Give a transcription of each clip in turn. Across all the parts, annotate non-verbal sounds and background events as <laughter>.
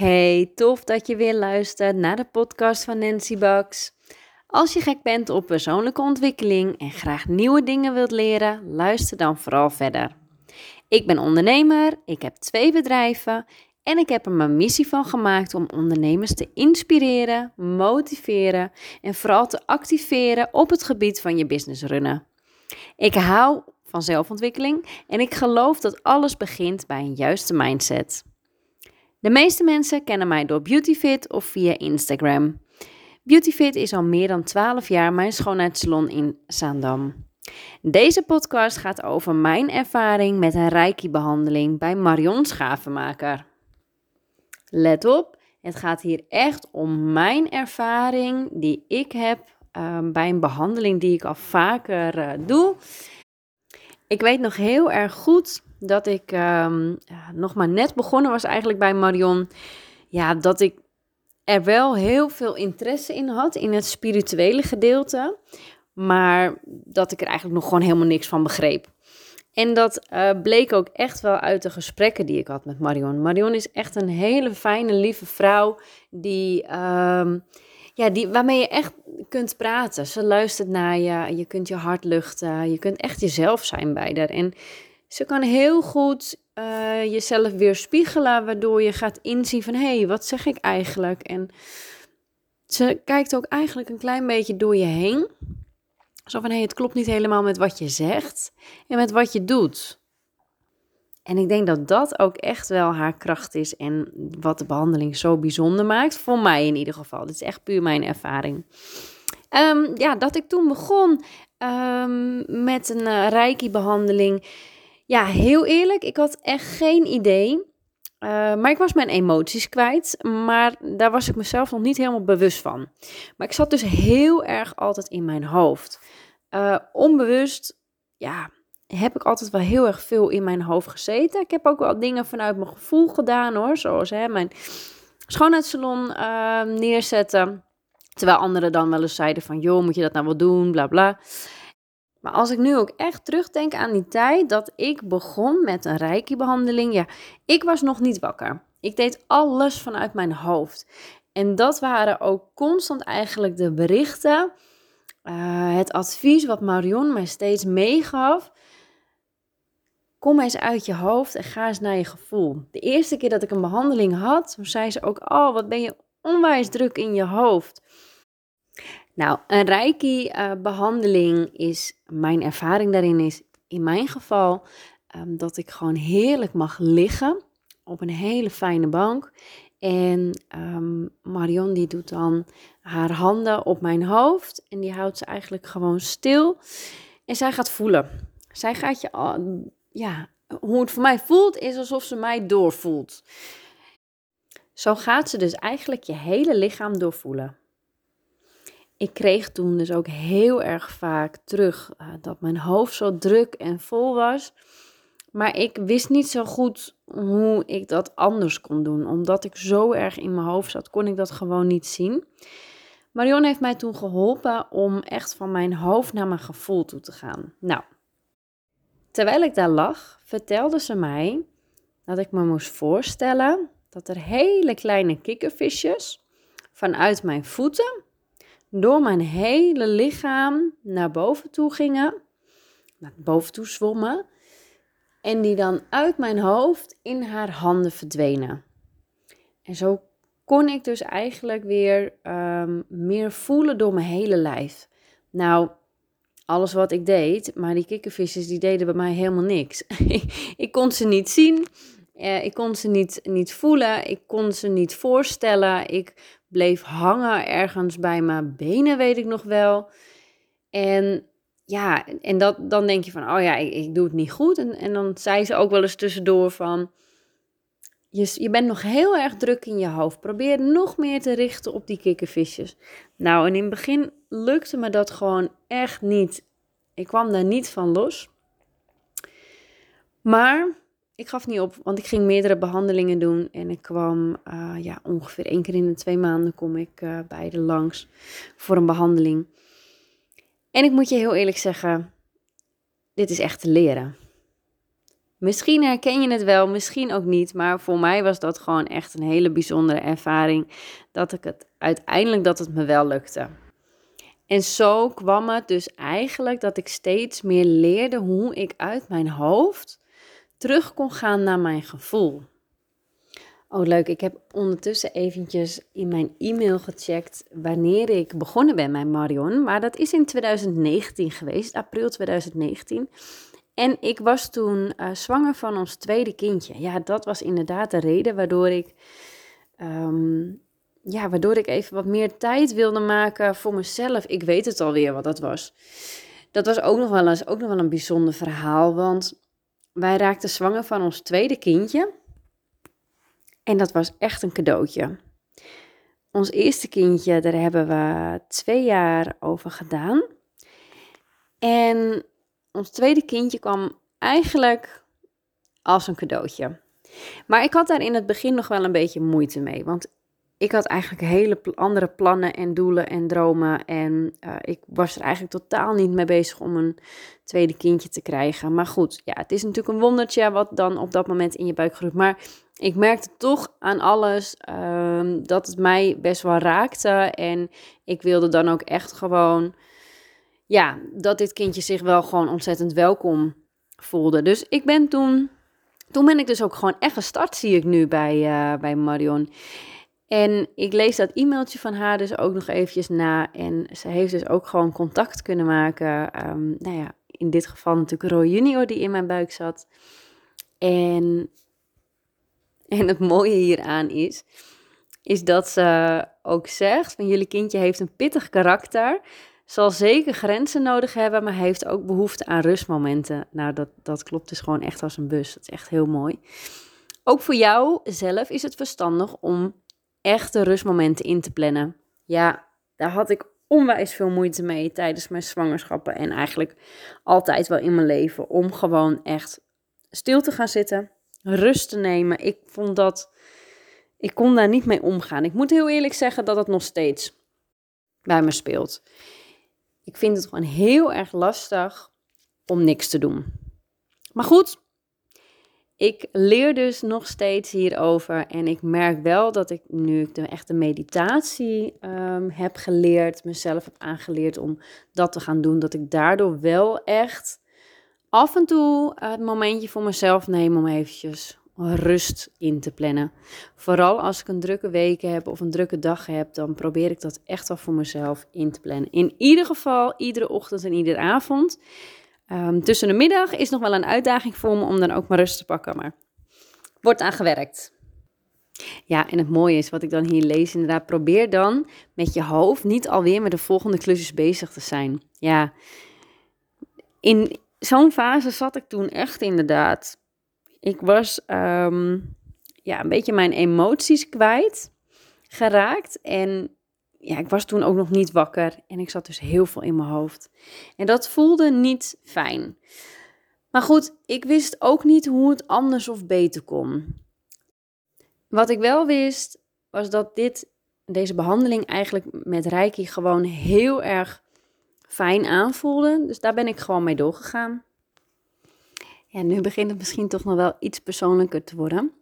Hey, tof dat je weer luistert naar de podcast van Nancy Bucks. Als je gek bent op persoonlijke ontwikkeling en graag nieuwe dingen wilt leren, luister dan vooral verder. Ik ben ondernemer, ik heb twee bedrijven en ik heb er mijn missie van gemaakt om ondernemers te inspireren, motiveren en vooral te activeren op het gebied van je business runnen. Ik hou van zelfontwikkeling en ik geloof dat alles begint bij een juiste mindset. De meeste mensen kennen mij door Beautyfit of via Instagram. Beautyfit is al meer dan 12 jaar mijn schoonheidssalon in Zaandam. Deze podcast gaat over mijn ervaring met een Reiki-behandeling bij Marion Schavenmaker. Let op, het gaat hier echt om mijn ervaring die ik heb ehm, bij een behandeling die ik al vaker uh, doe. Ik weet nog heel erg goed dat ik um, nog maar net begonnen was eigenlijk bij Marion. Ja, dat ik er wel heel veel interesse in had in het spirituele gedeelte. Maar dat ik er eigenlijk nog gewoon helemaal niks van begreep. En dat uh, bleek ook echt wel uit de gesprekken die ik had met Marion. Marion is echt een hele fijne, lieve vrouw die, uh, ja, die, waarmee je echt kunt praten. Ze luistert naar je, je kunt je hart luchten, je kunt echt jezelf zijn bij haar. En ze kan heel goed uh, jezelf weer spiegelen, waardoor je gaat inzien van hé, hey, wat zeg ik eigenlijk? En ze kijkt ook eigenlijk een klein beetje door je heen. Zo van hé, hey, het klopt niet helemaal met wat je zegt en met wat je doet. En ik denk dat dat ook echt wel haar kracht is en wat de behandeling zo bijzonder maakt. Voor mij in ieder geval. Dit is echt puur mijn ervaring. Um, ja, dat ik toen begon um, met een uh, Reiki-behandeling ja, heel eerlijk, ik had echt geen idee. Uh, maar ik was mijn emoties kwijt. Maar daar was ik mezelf nog niet helemaal bewust van. Maar ik zat dus heel erg altijd in mijn hoofd. Uh, onbewust, ja, heb ik altijd wel heel erg veel in mijn hoofd gezeten. Ik heb ook wel dingen vanuit mijn gevoel gedaan hoor. Zoals hè, mijn schoonheidssalon uh, neerzetten. Terwijl anderen dan wel eens zeiden van, joh, moet je dat nou wel doen, bla bla. Maar als ik nu ook echt terugdenk aan die tijd dat ik begon met een reiki-behandeling, ja, ik was nog niet wakker. Ik deed alles vanuit mijn hoofd. En dat waren ook constant eigenlijk de berichten, uh, het advies wat Marion mij steeds meegaf. Kom eens uit je hoofd en ga eens naar je gevoel. De eerste keer dat ik een behandeling had, zei ze ook: Oh, wat ben je onwijs druk in je hoofd. Nou, een Reiki-behandeling is, mijn ervaring daarin is in mijn geval um, dat ik gewoon heerlijk mag liggen op een hele fijne bank. En um, Marion die doet dan haar handen op mijn hoofd en die houdt ze eigenlijk gewoon stil. En zij gaat voelen. Zij gaat je, ja, hoe het voor mij voelt is alsof ze mij doorvoelt. Zo gaat ze dus eigenlijk je hele lichaam doorvoelen ik kreeg toen dus ook heel erg vaak terug uh, dat mijn hoofd zo druk en vol was. Maar ik wist niet zo goed hoe ik dat anders kon doen. Omdat ik zo erg in mijn hoofd zat, kon ik dat gewoon niet zien. Marion heeft mij toen geholpen om echt van mijn hoofd naar mijn gevoel toe te gaan. Nou, terwijl ik daar lag, vertelde ze mij dat ik me moest voorstellen dat er hele kleine kikkervisjes vanuit mijn voeten door mijn hele lichaam naar boven toe gingen, naar boven toe zwommen, en die dan uit mijn hoofd in haar handen verdwenen. En zo kon ik dus eigenlijk weer um, meer voelen door mijn hele lijf. Nou, alles wat ik deed, maar die kikkervisjes die deden bij mij helemaal niks. <laughs> ik kon ze niet zien, uh, ik kon ze niet, niet voelen, ik kon ze niet voorstellen. Ik bleef hangen ergens bij mijn benen, weet ik nog wel. En ja, en dat, dan denk je van, oh ja, ik, ik doe het niet goed. En, en dan zei ze ook wel eens tussendoor van, je, je bent nog heel erg druk in je hoofd. Probeer nog meer te richten op die kikkervisjes. Nou, en in het begin lukte me dat gewoon echt niet. Ik kwam daar niet van los. Maar ik gaf niet op, want ik ging meerdere behandelingen doen. En ik kwam uh, ja, ongeveer één keer in de twee maanden kom ik uh, bij de langs voor een behandeling. En ik moet je heel eerlijk zeggen, dit is echt te leren. Misschien herken je het wel, misschien ook niet, maar voor mij was dat gewoon echt een hele bijzondere ervaring dat ik het uiteindelijk dat het me wel lukte. En zo kwam het dus eigenlijk dat ik steeds meer leerde hoe ik uit mijn hoofd terug kon gaan naar mijn gevoel. Oh leuk, ik heb ondertussen eventjes in mijn e-mail gecheckt wanneer ik begonnen ben met Marion. Maar dat is in 2019 geweest, april 2019. En ik was toen uh, zwanger van ons tweede kindje. Ja, dat was inderdaad de reden waardoor ik, um, ja, waardoor ik even wat meer tijd wilde maken voor mezelf. Ik weet het alweer wat dat was. Dat was ook nog wel eens ook nog wel een bijzonder verhaal, want wij raakten zwanger van ons tweede kindje. En dat was echt een cadeautje. Ons eerste kindje, daar hebben we twee jaar over gedaan. En ons tweede kindje kwam eigenlijk als een cadeautje. Maar ik had daar in het begin nog wel een beetje moeite mee. Want ik had eigenlijk hele andere plannen en doelen en dromen. En uh, ik was er eigenlijk totaal niet mee bezig om een tweede kindje te krijgen. Maar goed, ja, het is natuurlijk een wondertje wat dan op dat moment in je buik groeit. Maar ik merkte toch aan alles um, dat het mij best wel raakte. En ik wilde dan ook echt gewoon, ja, dat dit kindje zich wel gewoon ontzettend welkom voelde. Dus ik ben toen, toen ben ik dus ook gewoon echt gestart, zie ik nu bij, uh, bij Marion. En ik lees dat e-mailtje van haar dus ook nog eventjes na. En ze heeft dus ook gewoon contact kunnen maken. Um, nou ja, in dit geval natuurlijk Roy Junior die in mijn buik zat. En, en het mooie hieraan is, is dat ze ook zegt van jullie kindje heeft een pittig karakter. Zal zeker grenzen nodig hebben, maar heeft ook behoefte aan rustmomenten. Nou, dat, dat klopt dus gewoon echt als een bus. Dat is echt heel mooi. Ook voor jou zelf is het verstandig om echte rustmomenten in te plannen. Ja, daar had ik onwijs veel moeite mee tijdens mijn zwangerschappen en eigenlijk altijd wel in mijn leven om gewoon echt stil te gaan zitten, rust te nemen. Ik vond dat ik kon daar niet mee omgaan. Ik moet heel eerlijk zeggen dat het nog steeds bij me speelt. Ik vind het gewoon heel erg lastig om niks te doen. Maar goed, ik leer dus nog steeds hierover en ik merk wel dat ik nu ik de echte meditatie um, heb geleerd, mezelf heb aangeleerd om dat te gaan doen, dat ik daardoor wel echt af en toe het momentje voor mezelf neem om eventjes rust in te plannen. Vooral als ik een drukke week heb of een drukke dag heb, dan probeer ik dat echt wel voor mezelf in te plannen. In ieder geval, iedere ochtend en iedere avond. Um, tussen de middag is nog wel een uitdaging voor me om dan ook maar rust te pakken, maar wordt aan gewerkt. Ja, en het mooie is wat ik dan hier lees, inderdaad, probeer dan met je hoofd niet alweer met de volgende klusjes bezig te zijn. Ja, in zo'n fase zat ik toen echt inderdaad. Ik was um, ja, een beetje mijn emoties kwijt geraakt en ja, ik was toen ook nog niet wakker en ik zat dus heel veel in mijn hoofd. En dat voelde niet fijn. Maar goed, ik wist ook niet hoe het anders of beter kon. Wat ik wel wist, was dat dit, deze behandeling eigenlijk met Reiki gewoon heel erg fijn aanvoelde. Dus daar ben ik gewoon mee doorgegaan. Ja, nu begint het misschien toch nog wel iets persoonlijker te worden.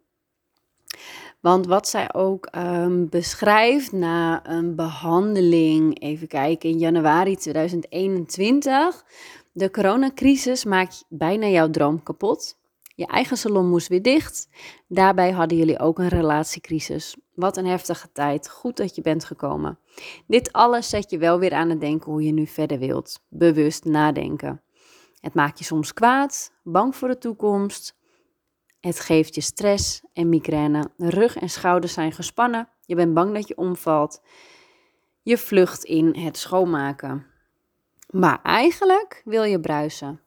Want wat zij ook um, beschrijft na een behandeling, even kijken, in januari 2021. De coronacrisis maakt bijna jouw droom kapot. Je eigen salon moest weer dicht. Daarbij hadden jullie ook een relatiecrisis. Wat een heftige tijd. Goed dat je bent gekomen. Dit alles zet je wel weer aan het denken hoe je nu verder wilt. Bewust nadenken. Het maakt je soms kwaad, bang voor de toekomst, het geeft je stress en migraine. Rug en schouders zijn gespannen. Je bent bang dat je omvalt. Je vlucht in het schoonmaken. Maar eigenlijk wil je bruisen.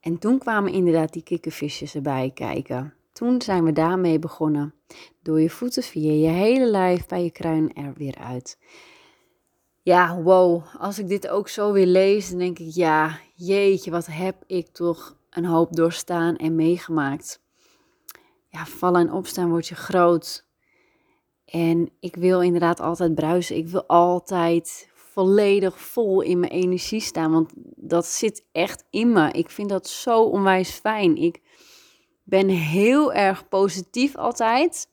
En toen kwamen inderdaad die kikkervisjes erbij kijken. Toen zijn we daarmee begonnen. Door je voeten via je hele lijf bij je kruin er weer uit. Ja, wow. Als ik dit ook zo weer lees, dan denk ik, ja, jeetje, wat heb ik toch een hoop doorstaan en meegemaakt. Ja, vallen en opstaan word je groot. En ik wil inderdaad altijd bruisen. Ik wil altijd volledig vol in mijn energie staan. Want dat zit echt in me. Ik vind dat zo onwijs fijn. Ik ben heel erg positief altijd.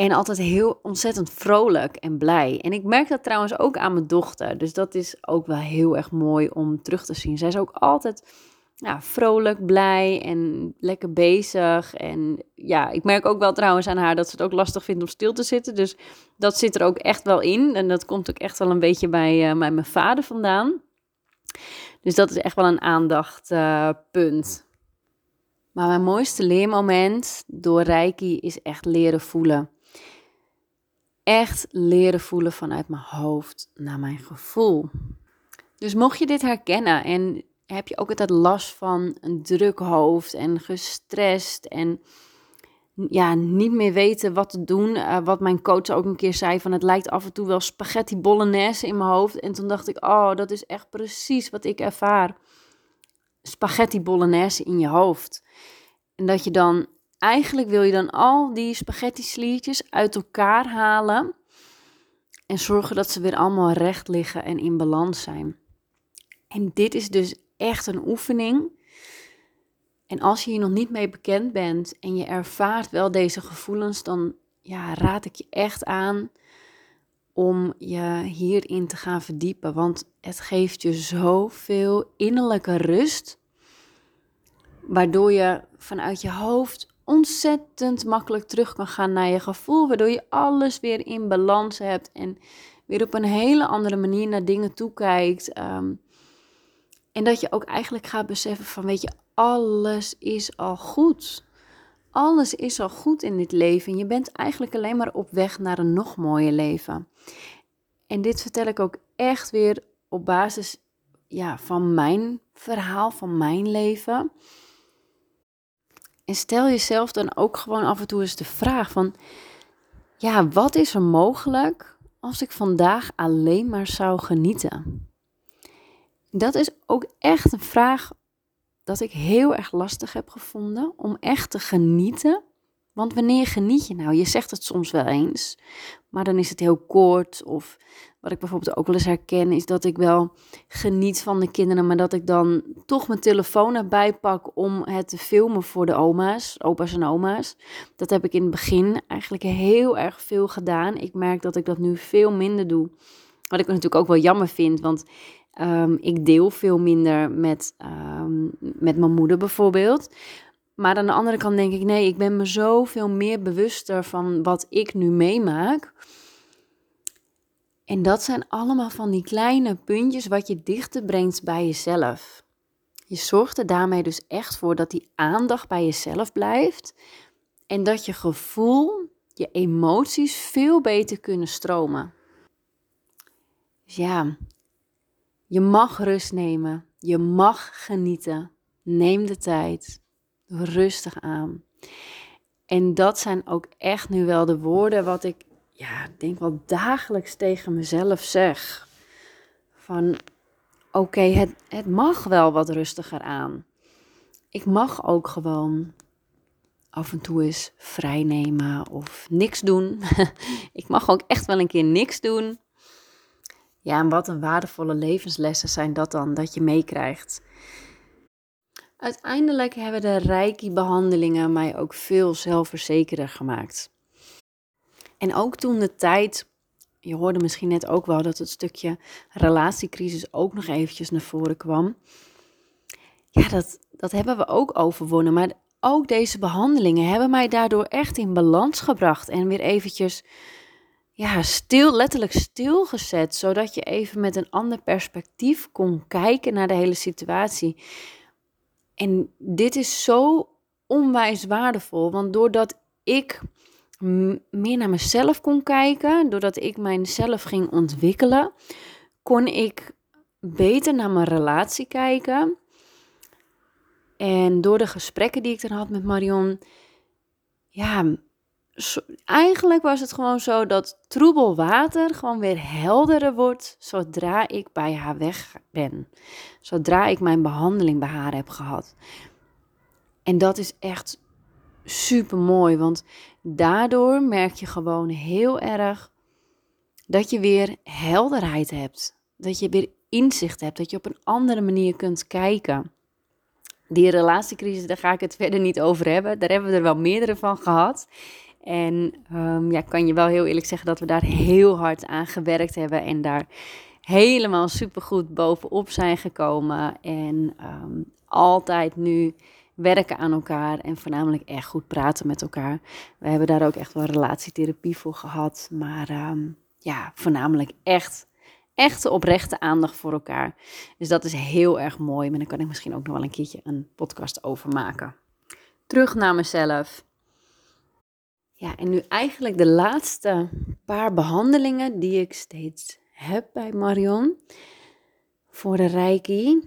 En altijd heel ontzettend vrolijk en blij. En ik merk dat trouwens ook aan mijn dochter. Dus dat is ook wel heel erg mooi om terug te zien. Zij is ook altijd vrolijk, blij en lekker bezig. En ja, ik merk ook wel trouwens aan haar dat ze het ook lastig vindt om stil te zitten. Dus dat zit er ook echt wel in. En dat komt ook echt wel een beetje bij, bij mijn vader vandaan. Dus dat is echt wel een aandachtpunt. Maar mijn mooiste leermoment door Reiki is echt leren voelen. Echt leren voelen vanuit mijn hoofd naar mijn gevoel. Dus mocht je dit herkennen en heb je ook altijd last van een druk hoofd en gestrest en ja, niet meer weten wat te doen. Uh, wat mijn coach ook een keer zei, van het lijkt af en toe wel spaghetti bolognese in mijn hoofd. En toen dacht ik, oh, dat is echt precies wat ik ervaar. Spaghetti bolognese in je hoofd. En dat je dan, eigenlijk wil je dan al die spaghetti sliertjes uit elkaar halen. En zorgen dat ze weer allemaal recht liggen en in balans zijn. En dit is dus echt een oefening. En als je hier nog niet mee bekend bent en je ervaart wel deze gevoelens, dan ja, raad ik je echt aan om je hierin te gaan verdiepen. Want het geeft je zoveel innerlijke rust, waardoor je vanuit je hoofd ontzettend makkelijk terug kan gaan naar je gevoel, waardoor je alles weer in balans hebt en weer op een hele andere manier naar dingen toekijkt. Um, en dat je ook eigenlijk gaat beseffen van, weet je, alles is al goed. Alles is al goed in dit leven. Je bent eigenlijk alleen maar op weg naar een nog mooier leven. En dit vertel ik ook echt weer op basis ja, van mijn verhaal, van mijn leven. En stel jezelf dan ook gewoon af en toe eens de vraag van, ja, wat is er mogelijk als ik vandaag alleen maar zou genieten? Dat is ook echt een vraag dat ik heel erg lastig heb gevonden om echt te genieten. Want wanneer geniet je nou? Je zegt het soms wel eens, maar dan is het heel kort. Of wat ik bijvoorbeeld ook wel eens herken, is dat ik wel geniet van de kinderen, maar dat ik dan toch mijn telefoon erbij pak om het te filmen voor de oma's, opa's en oma's. Dat heb ik in het begin eigenlijk heel erg veel gedaan. Ik merk dat ik dat nu veel minder doe. Wat ik natuurlijk ook wel jammer vind, want Um, ik deel veel minder met, um, met mijn moeder bijvoorbeeld. Maar aan de andere kant denk ik, nee, ik ben me zoveel meer bewuster van wat ik nu meemaak. En dat zijn allemaal van die kleine puntjes wat je dichter brengt bij jezelf. Je zorgt er daarmee dus echt voor dat die aandacht bij jezelf blijft. En dat je gevoel, je emoties veel beter kunnen stromen. Dus ja, je mag rust nemen. Je mag genieten. Neem de tijd. Rustig aan. En dat zijn ook echt nu wel de woorden wat ik, ja, denk wel dagelijks tegen mezelf zeg. Van, oké, het, het mag wel wat rustiger aan. Ik mag ook gewoon af en toe eens vrij nemen of niks doen. <laughs> ik mag ook echt wel een keer niks doen. Ja, en wat een waardevolle levenslessen zijn dat dan, dat je meekrijgt. Uiteindelijk hebben de Reiki-behandelingen mij ook veel zelfverzekerder gemaakt. En ook toen de tijd, je hoorde misschien net ook wel dat het stukje relatiecrisis ook nog eventjes naar voren kwam. Ja, dat, dat hebben we ook overwonnen. Maar ook deze behandelingen hebben mij daardoor echt in balans gebracht. En weer eventjes ja, stil, letterlijk stilgezet, zodat je even met een ander perspectief kon kijken naar de hele situatie. En dit is zo onwijs waardevol, want doordat ik meer naar mezelf kon kijken, doordat ik mijzelf ging ontwikkelen, kon ik beter naar mijn relatie kijken. En door de gesprekken die ik dan had met Marion, ja, eigenlijk was het gewoon zo dat troebel water gewoon weer helderder wordt zodra ik bij haar weg ben. Zodra ik mijn behandeling bij haar heb gehad. En dat is echt super mooi, want daardoor merk je gewoon heel erg dat je weer helderheid hebt. Dat je weer inzicht hebt, dat je op een andere manier kunt kijken. Die relatiecrisis, daar ga ik het verder niet over hebben. Daar hebben we er wel meerdere van gehad. En um, ja, kan je wel heel eerlijk zeggen dat we daar heel hard aan gewerkt hebben en daar helemaal supergoed bovenop zijn gekomen. En um, altijd nu werken aan elkaar en voornamelijk echt goed praten met elkaar. We hebben daar ook echt wel relatietherapie voor gehad, maar um, ja, voornamelijk echt, echte oprechte aandacht voor elkaar. Dus dat is heel erg mooi, maar daar kan ik misschien ook nog wel een keertje een podcast over maken. Terug naar mezelf. Ja, en nu eigenlijk de laatste paar behandelingen die ik steeds heb bij Marion voor de Reiki.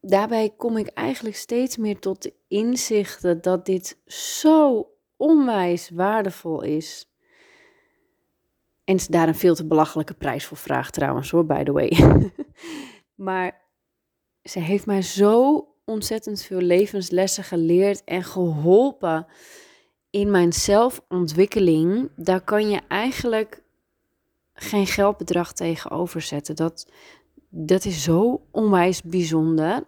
Daarbij kom ik eigenlijk steeds meer tot de inzichten dat dit zo onwijs waardevol is. En ze daar een veel te belachelijke prijs voor vraagt trouwens hoor, by the way. <laughs> maar ze heeft mij zo ontzettend veel levenslessen geleerd en geholpen in mijn zelfontwikkeling. Daar kan je eigenlijk geen geldbedrag tegenover zetten. Dat, dat is zo onwijs bijzonder.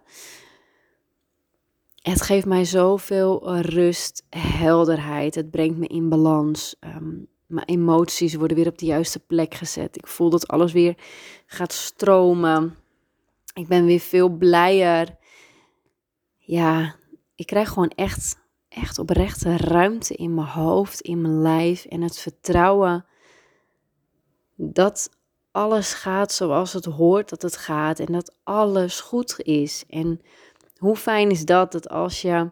Het geeft mij zoveel rust, helderheid. Het brengt me in balans. Um, mijn emoties worden weer op de juiste plek gezet. Ik voel dat alles weer gaat stromen. Ik ben weer veel blijer. Ja, ik krijg gewoon echt, echt oprechte ruimte in mijn hoofd, in mijn lijf. En het vertrouwen dat alles gaat zoals het hoort dat het gaat. En dat alles goed is. En hoe fijn is dat, dat als je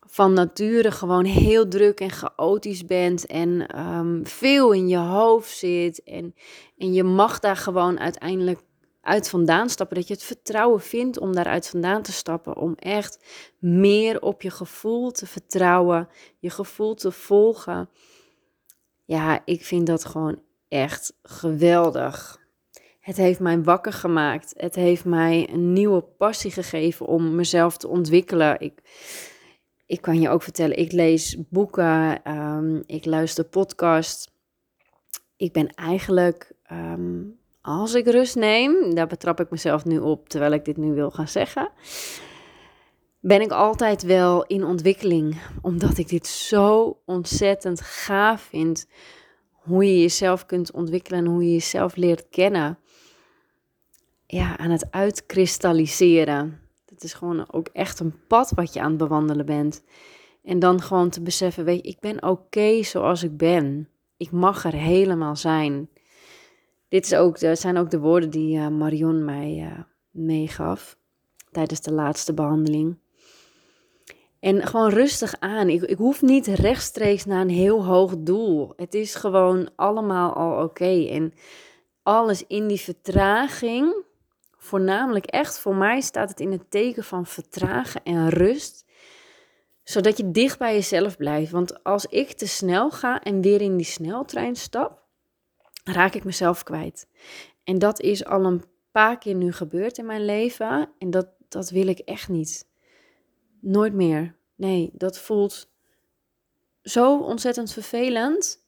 van nature gewoon heel druk en chaotisch bent en ehm, veel in je hoofd zit en, en je mag daar gewoon uiteindelijk uit vandaan stappen, dat je het vertrouwen vindt om daaruit vandaan te stappen, om echt meer op je gevoel te vertrouwen, je gevoel te volgen. Ja, ik vind dat gewoon echt geweldig. Het heeft mij wakker gemaakt. Het heeft mij een nieuwe passie gegeven om mezelf te ontwikkelen. Ik, ik kan je ook vertellen, ik lees boeken, um, ik luister podcasts. Ik ben eigenlijk, ehm, als ik rust neem, daar betrap ik mezelf nu op terwijl ik dit nu wil gaan zeggen, ben ik altijd wel in ontwikkeling. Omdat ik dit zo ontzettend gaaf vind. Hoe je jezelf kunt ontwikkelen en hoe je jezelf leert kennen. Ja, aan het uitkristalliseren. Het is gewoon ook echt een pad wat je aan het bewandelen bent. En dan gewoon te beseffen, weet je, ik ben oké zoals ik ben. Ik mag er helemaal zijn. Dit is ook, zijn ook de woorden die uh, Marion mij uh, meegaf tijdens de laatste behandeling. En gewoon rustig aan. Ik, ik hoef niet rechtstreeks naar een heel hoog doel. Het is gewoon allemaal al oké. En alles in die vertraging voornamelijk echt voor mij staat het in het teken van vertragen en rust. Zodat je dicht bij jezelf blijft. Want als ik te snel ga en weer in die sneltrein stap, raak ik mezelf kwijt. En dat is al een paar keer nu gebeurd in mijn leven. En dat, dat wil ik echt niet. Nooit meer. Nee, dat voelt zo ontzettend vervelend.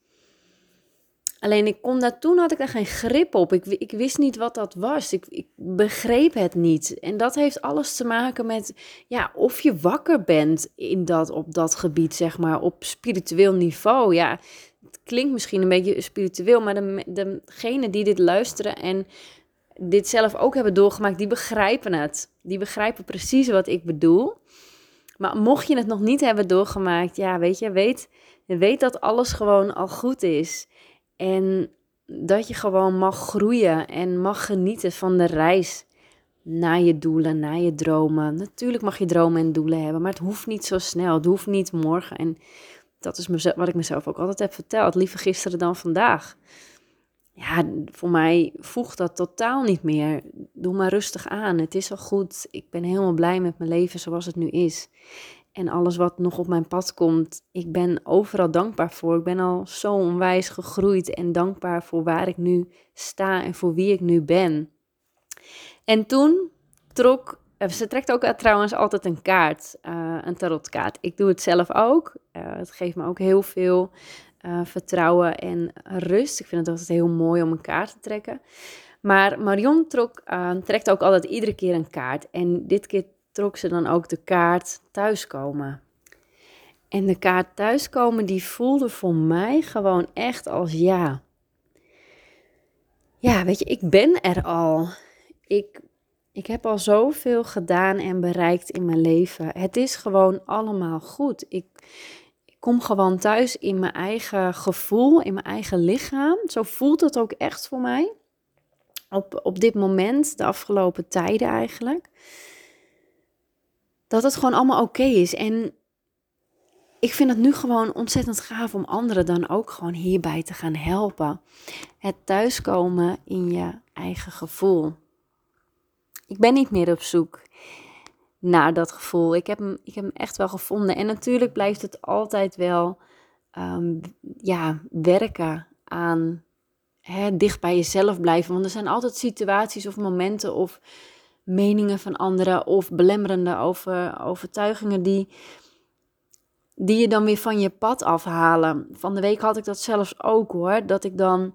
Alleen ik kon daar, toen had ik daar geen grip op. Ik, ik wist niet wat dat was. Ik, ik begreep het niet. En dat heeft alles te maken met ja, of je wakker bent in dat, op dat gebied, zeg maar, op spiritueel niveau. Ja, het klinkt misschien een beetje spiritueel, maar de, degenen die dit luisteren en dit zelf ook hebben doorgemaakt, die begrijpen het. Die begrijpen precies wat ik bedoel. Maar mocht je het nog niet hebben doorgemaakt, ja, weet je, weet, weet dat alles gewoon al goed is. En dat je gewoon mag groeien en mag genieten van de reis naar je doelen, naar je dromen. Natuurlijk mag je dromen en doelen hebben, maar het hoeft niet zo snel. Het hoeft niet morgen. En dat is wat ik mezelf ook altijd heb verteld. Liever gisteren dan vandaag. Ja, voor mij voegt dat totaal niet meer. Doe maar rustig aan. Het is al goed. Ik ben helemaal blij met mijn leven zoals het nu is en alles wat nog op mijn pad komt. Ik ben overal dankbaar voor. Ik ben al zo onwijs gegroeid en dankbaar voor waar ik nu sta en voor wie ik nu ben. En toen trok, ze trekt ook trouwens altijd een kaart, uh, een tarotkaart. Ik doe het zelf ook. Uh, het geeft me ook heel veel vertrouwen en rust. Ik vind het altijd heel mooi om een kaart te trekken. Maar Marion trok, trekt ook altijd iedere keer een kaart. En dit keer trok ze dan ook de kaart thuiskomen. En de kaart thuiskomen, die voelde voor mij gewoon echt als ja. Ja, weet je, ik ben er al. Ik, ik heb al zoveel gedaan en bereikt in mijn leven. Het is gewoon allemaal goed. Ik, ik kom gewoon thuis in mijn eigen gevoel, in mijn eigen lichaam. Zo voelt het ook echt voor mij. Op, op dit moment, de afgelopen tijden eigenlijk. Dat het gewoon allemaal oké is. En ik vind het nu gewoon ontzettend gaaf om anderen dan ook gewoon hierbij te gaan helpen. Het thuiskomen in je eigen gevoel. Ik ben niet meer op zoek naar dat gevoel. Ik heb hem, ik heb hem echt wel gevonden. En natuurlijk blijft het altijd wel ehm, ja, werken aan hè, dicht bij jezelf blijven. Want er zijn altijd situaties of momenten of meningen van anderen of belemmerende over, overtuigingen die die je dan weer van je pad afhalen. Van de week had ik dat zelfs ook hoor, dat ik dan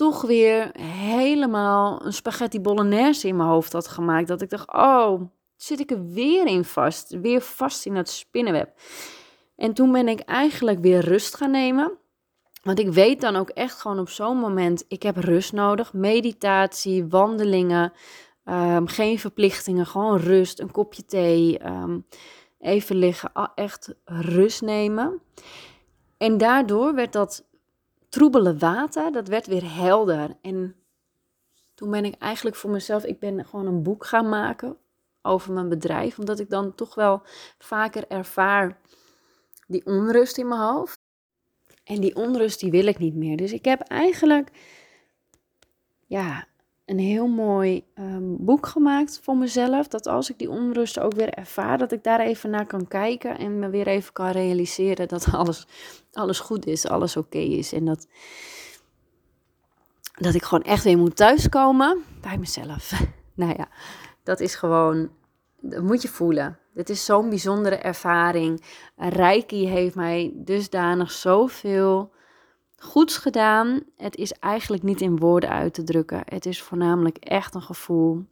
toch weer helemaal een spaghetti bolognese in mijn hoofd had gemaakt. Dat ik dacht, oh, zit ik er weer in vast, weer vast in het spinnenweb. En toen ben ik eigenlijk weer rust gaan nemen. Want ik weet dan ook echt gewoon op zo'n moment, ik heb rust nodig. Meditatie, wandelingen, ehm, geen verplichtingen, gewoon rust, een kopje thee. Um, even liggen, echt rust nemen. En daardoor werd dat troebele water, dat werd weer helder. En toen ben ik eigenlijk voor mezelf, ik ben gewoon een boek gaan maken over mijn bedrijf. Omdat ik dan toch wel vaker ervaar die onrust in mijn hoofd. En die onrust die wil ik niet meer. Dus ik heb eigenlijk ja, een heel mooi ehm, boek gemaakt voor mezelf. Dat als ik die onrust ook weer ervaar, dat ik daar even naar kan kijken en me weer even kan realiseren dat <laughs> alles, alles goed is, alles oké is. En dat, dat ik gewoon echt weer moet thuiskomen bij mezelf. <laughs> nou ja, dat is gewoon, dat moet je voelen. Dit is zo'n bijzondere ervaring. Reiki heeft mij dusdanig zoveel goeds gedaan. Het is eigenlijk niet in woorden uit te drukken. Het is voornamelijk echt een gevoel.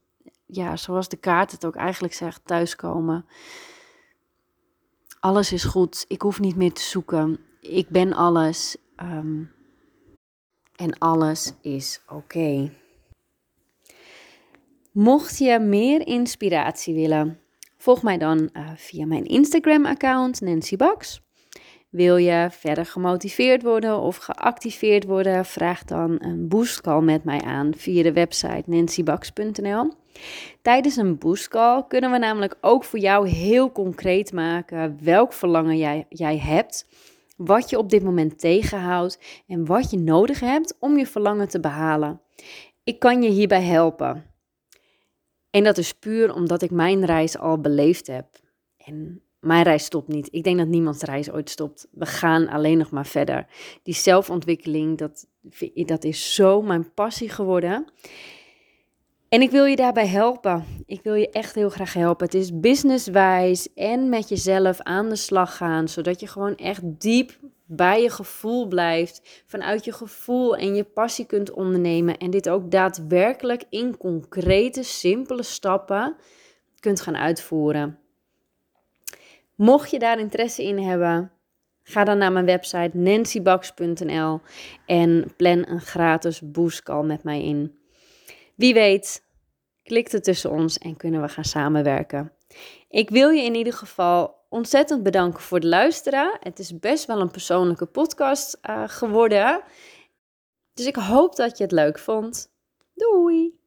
Ja, zoals de kaart het ook eigenlijk zegt, thuiskomen. Alles is goed. Ik hoef niet meer te zoeken. Ik ben alles. Ehm, en alles is oké. Mocht je meer inspiratie willen, volg mij dan uh, via mijn Instagram-account Nancy Bax. Wil je verder gemotiveerd worden of geactiveerd worden? Vraag dan een boostcall met mij aan via de website nancybax.nl. Tijdens een boostcall kunnen we namelijk ook voor jou heel concreet maken welk verlangen jij, jij hebt, wat je op dit moment tegenhoudt en wat je nodig hebt om je verlangen te behalen. Ik kan je hierbij helpen. En dat is puur omdat ik mijn reis al beleefd heb. En mijn reis stopt niet. Ik denk dat niemands reis ooit stopt. We gaan alleen nog maar verder. Die zelfontwikkeling, dat, dat is zo mijn passie geworden. En ik wil je daarbij helpen. Ik wil je echt heel graag helpen. Het is businesswijs en met jezelf aan de slag gaan, zodat je gewoon echt diep bij je gevoel blijft, vanuit je gevoel en je passie kunt ondernemen en dit ook daadwerkelijk in concrete, simpele stappen kunt gaan uitvoeren. Mocht je daar interesse in hebben, ga dan naar mijn website nancybax.nl en plan een gratis boostcall met mij in. Wie weet, klikt het tussen ons en kunnen we gaan samenwerken. Ik wil je in ieder geval ontzettend bedanken voor het luisteren. Het is best wel een persoonlijke podcast uh, geworden. Dus ik hoop dat je het leuk vond. Doei!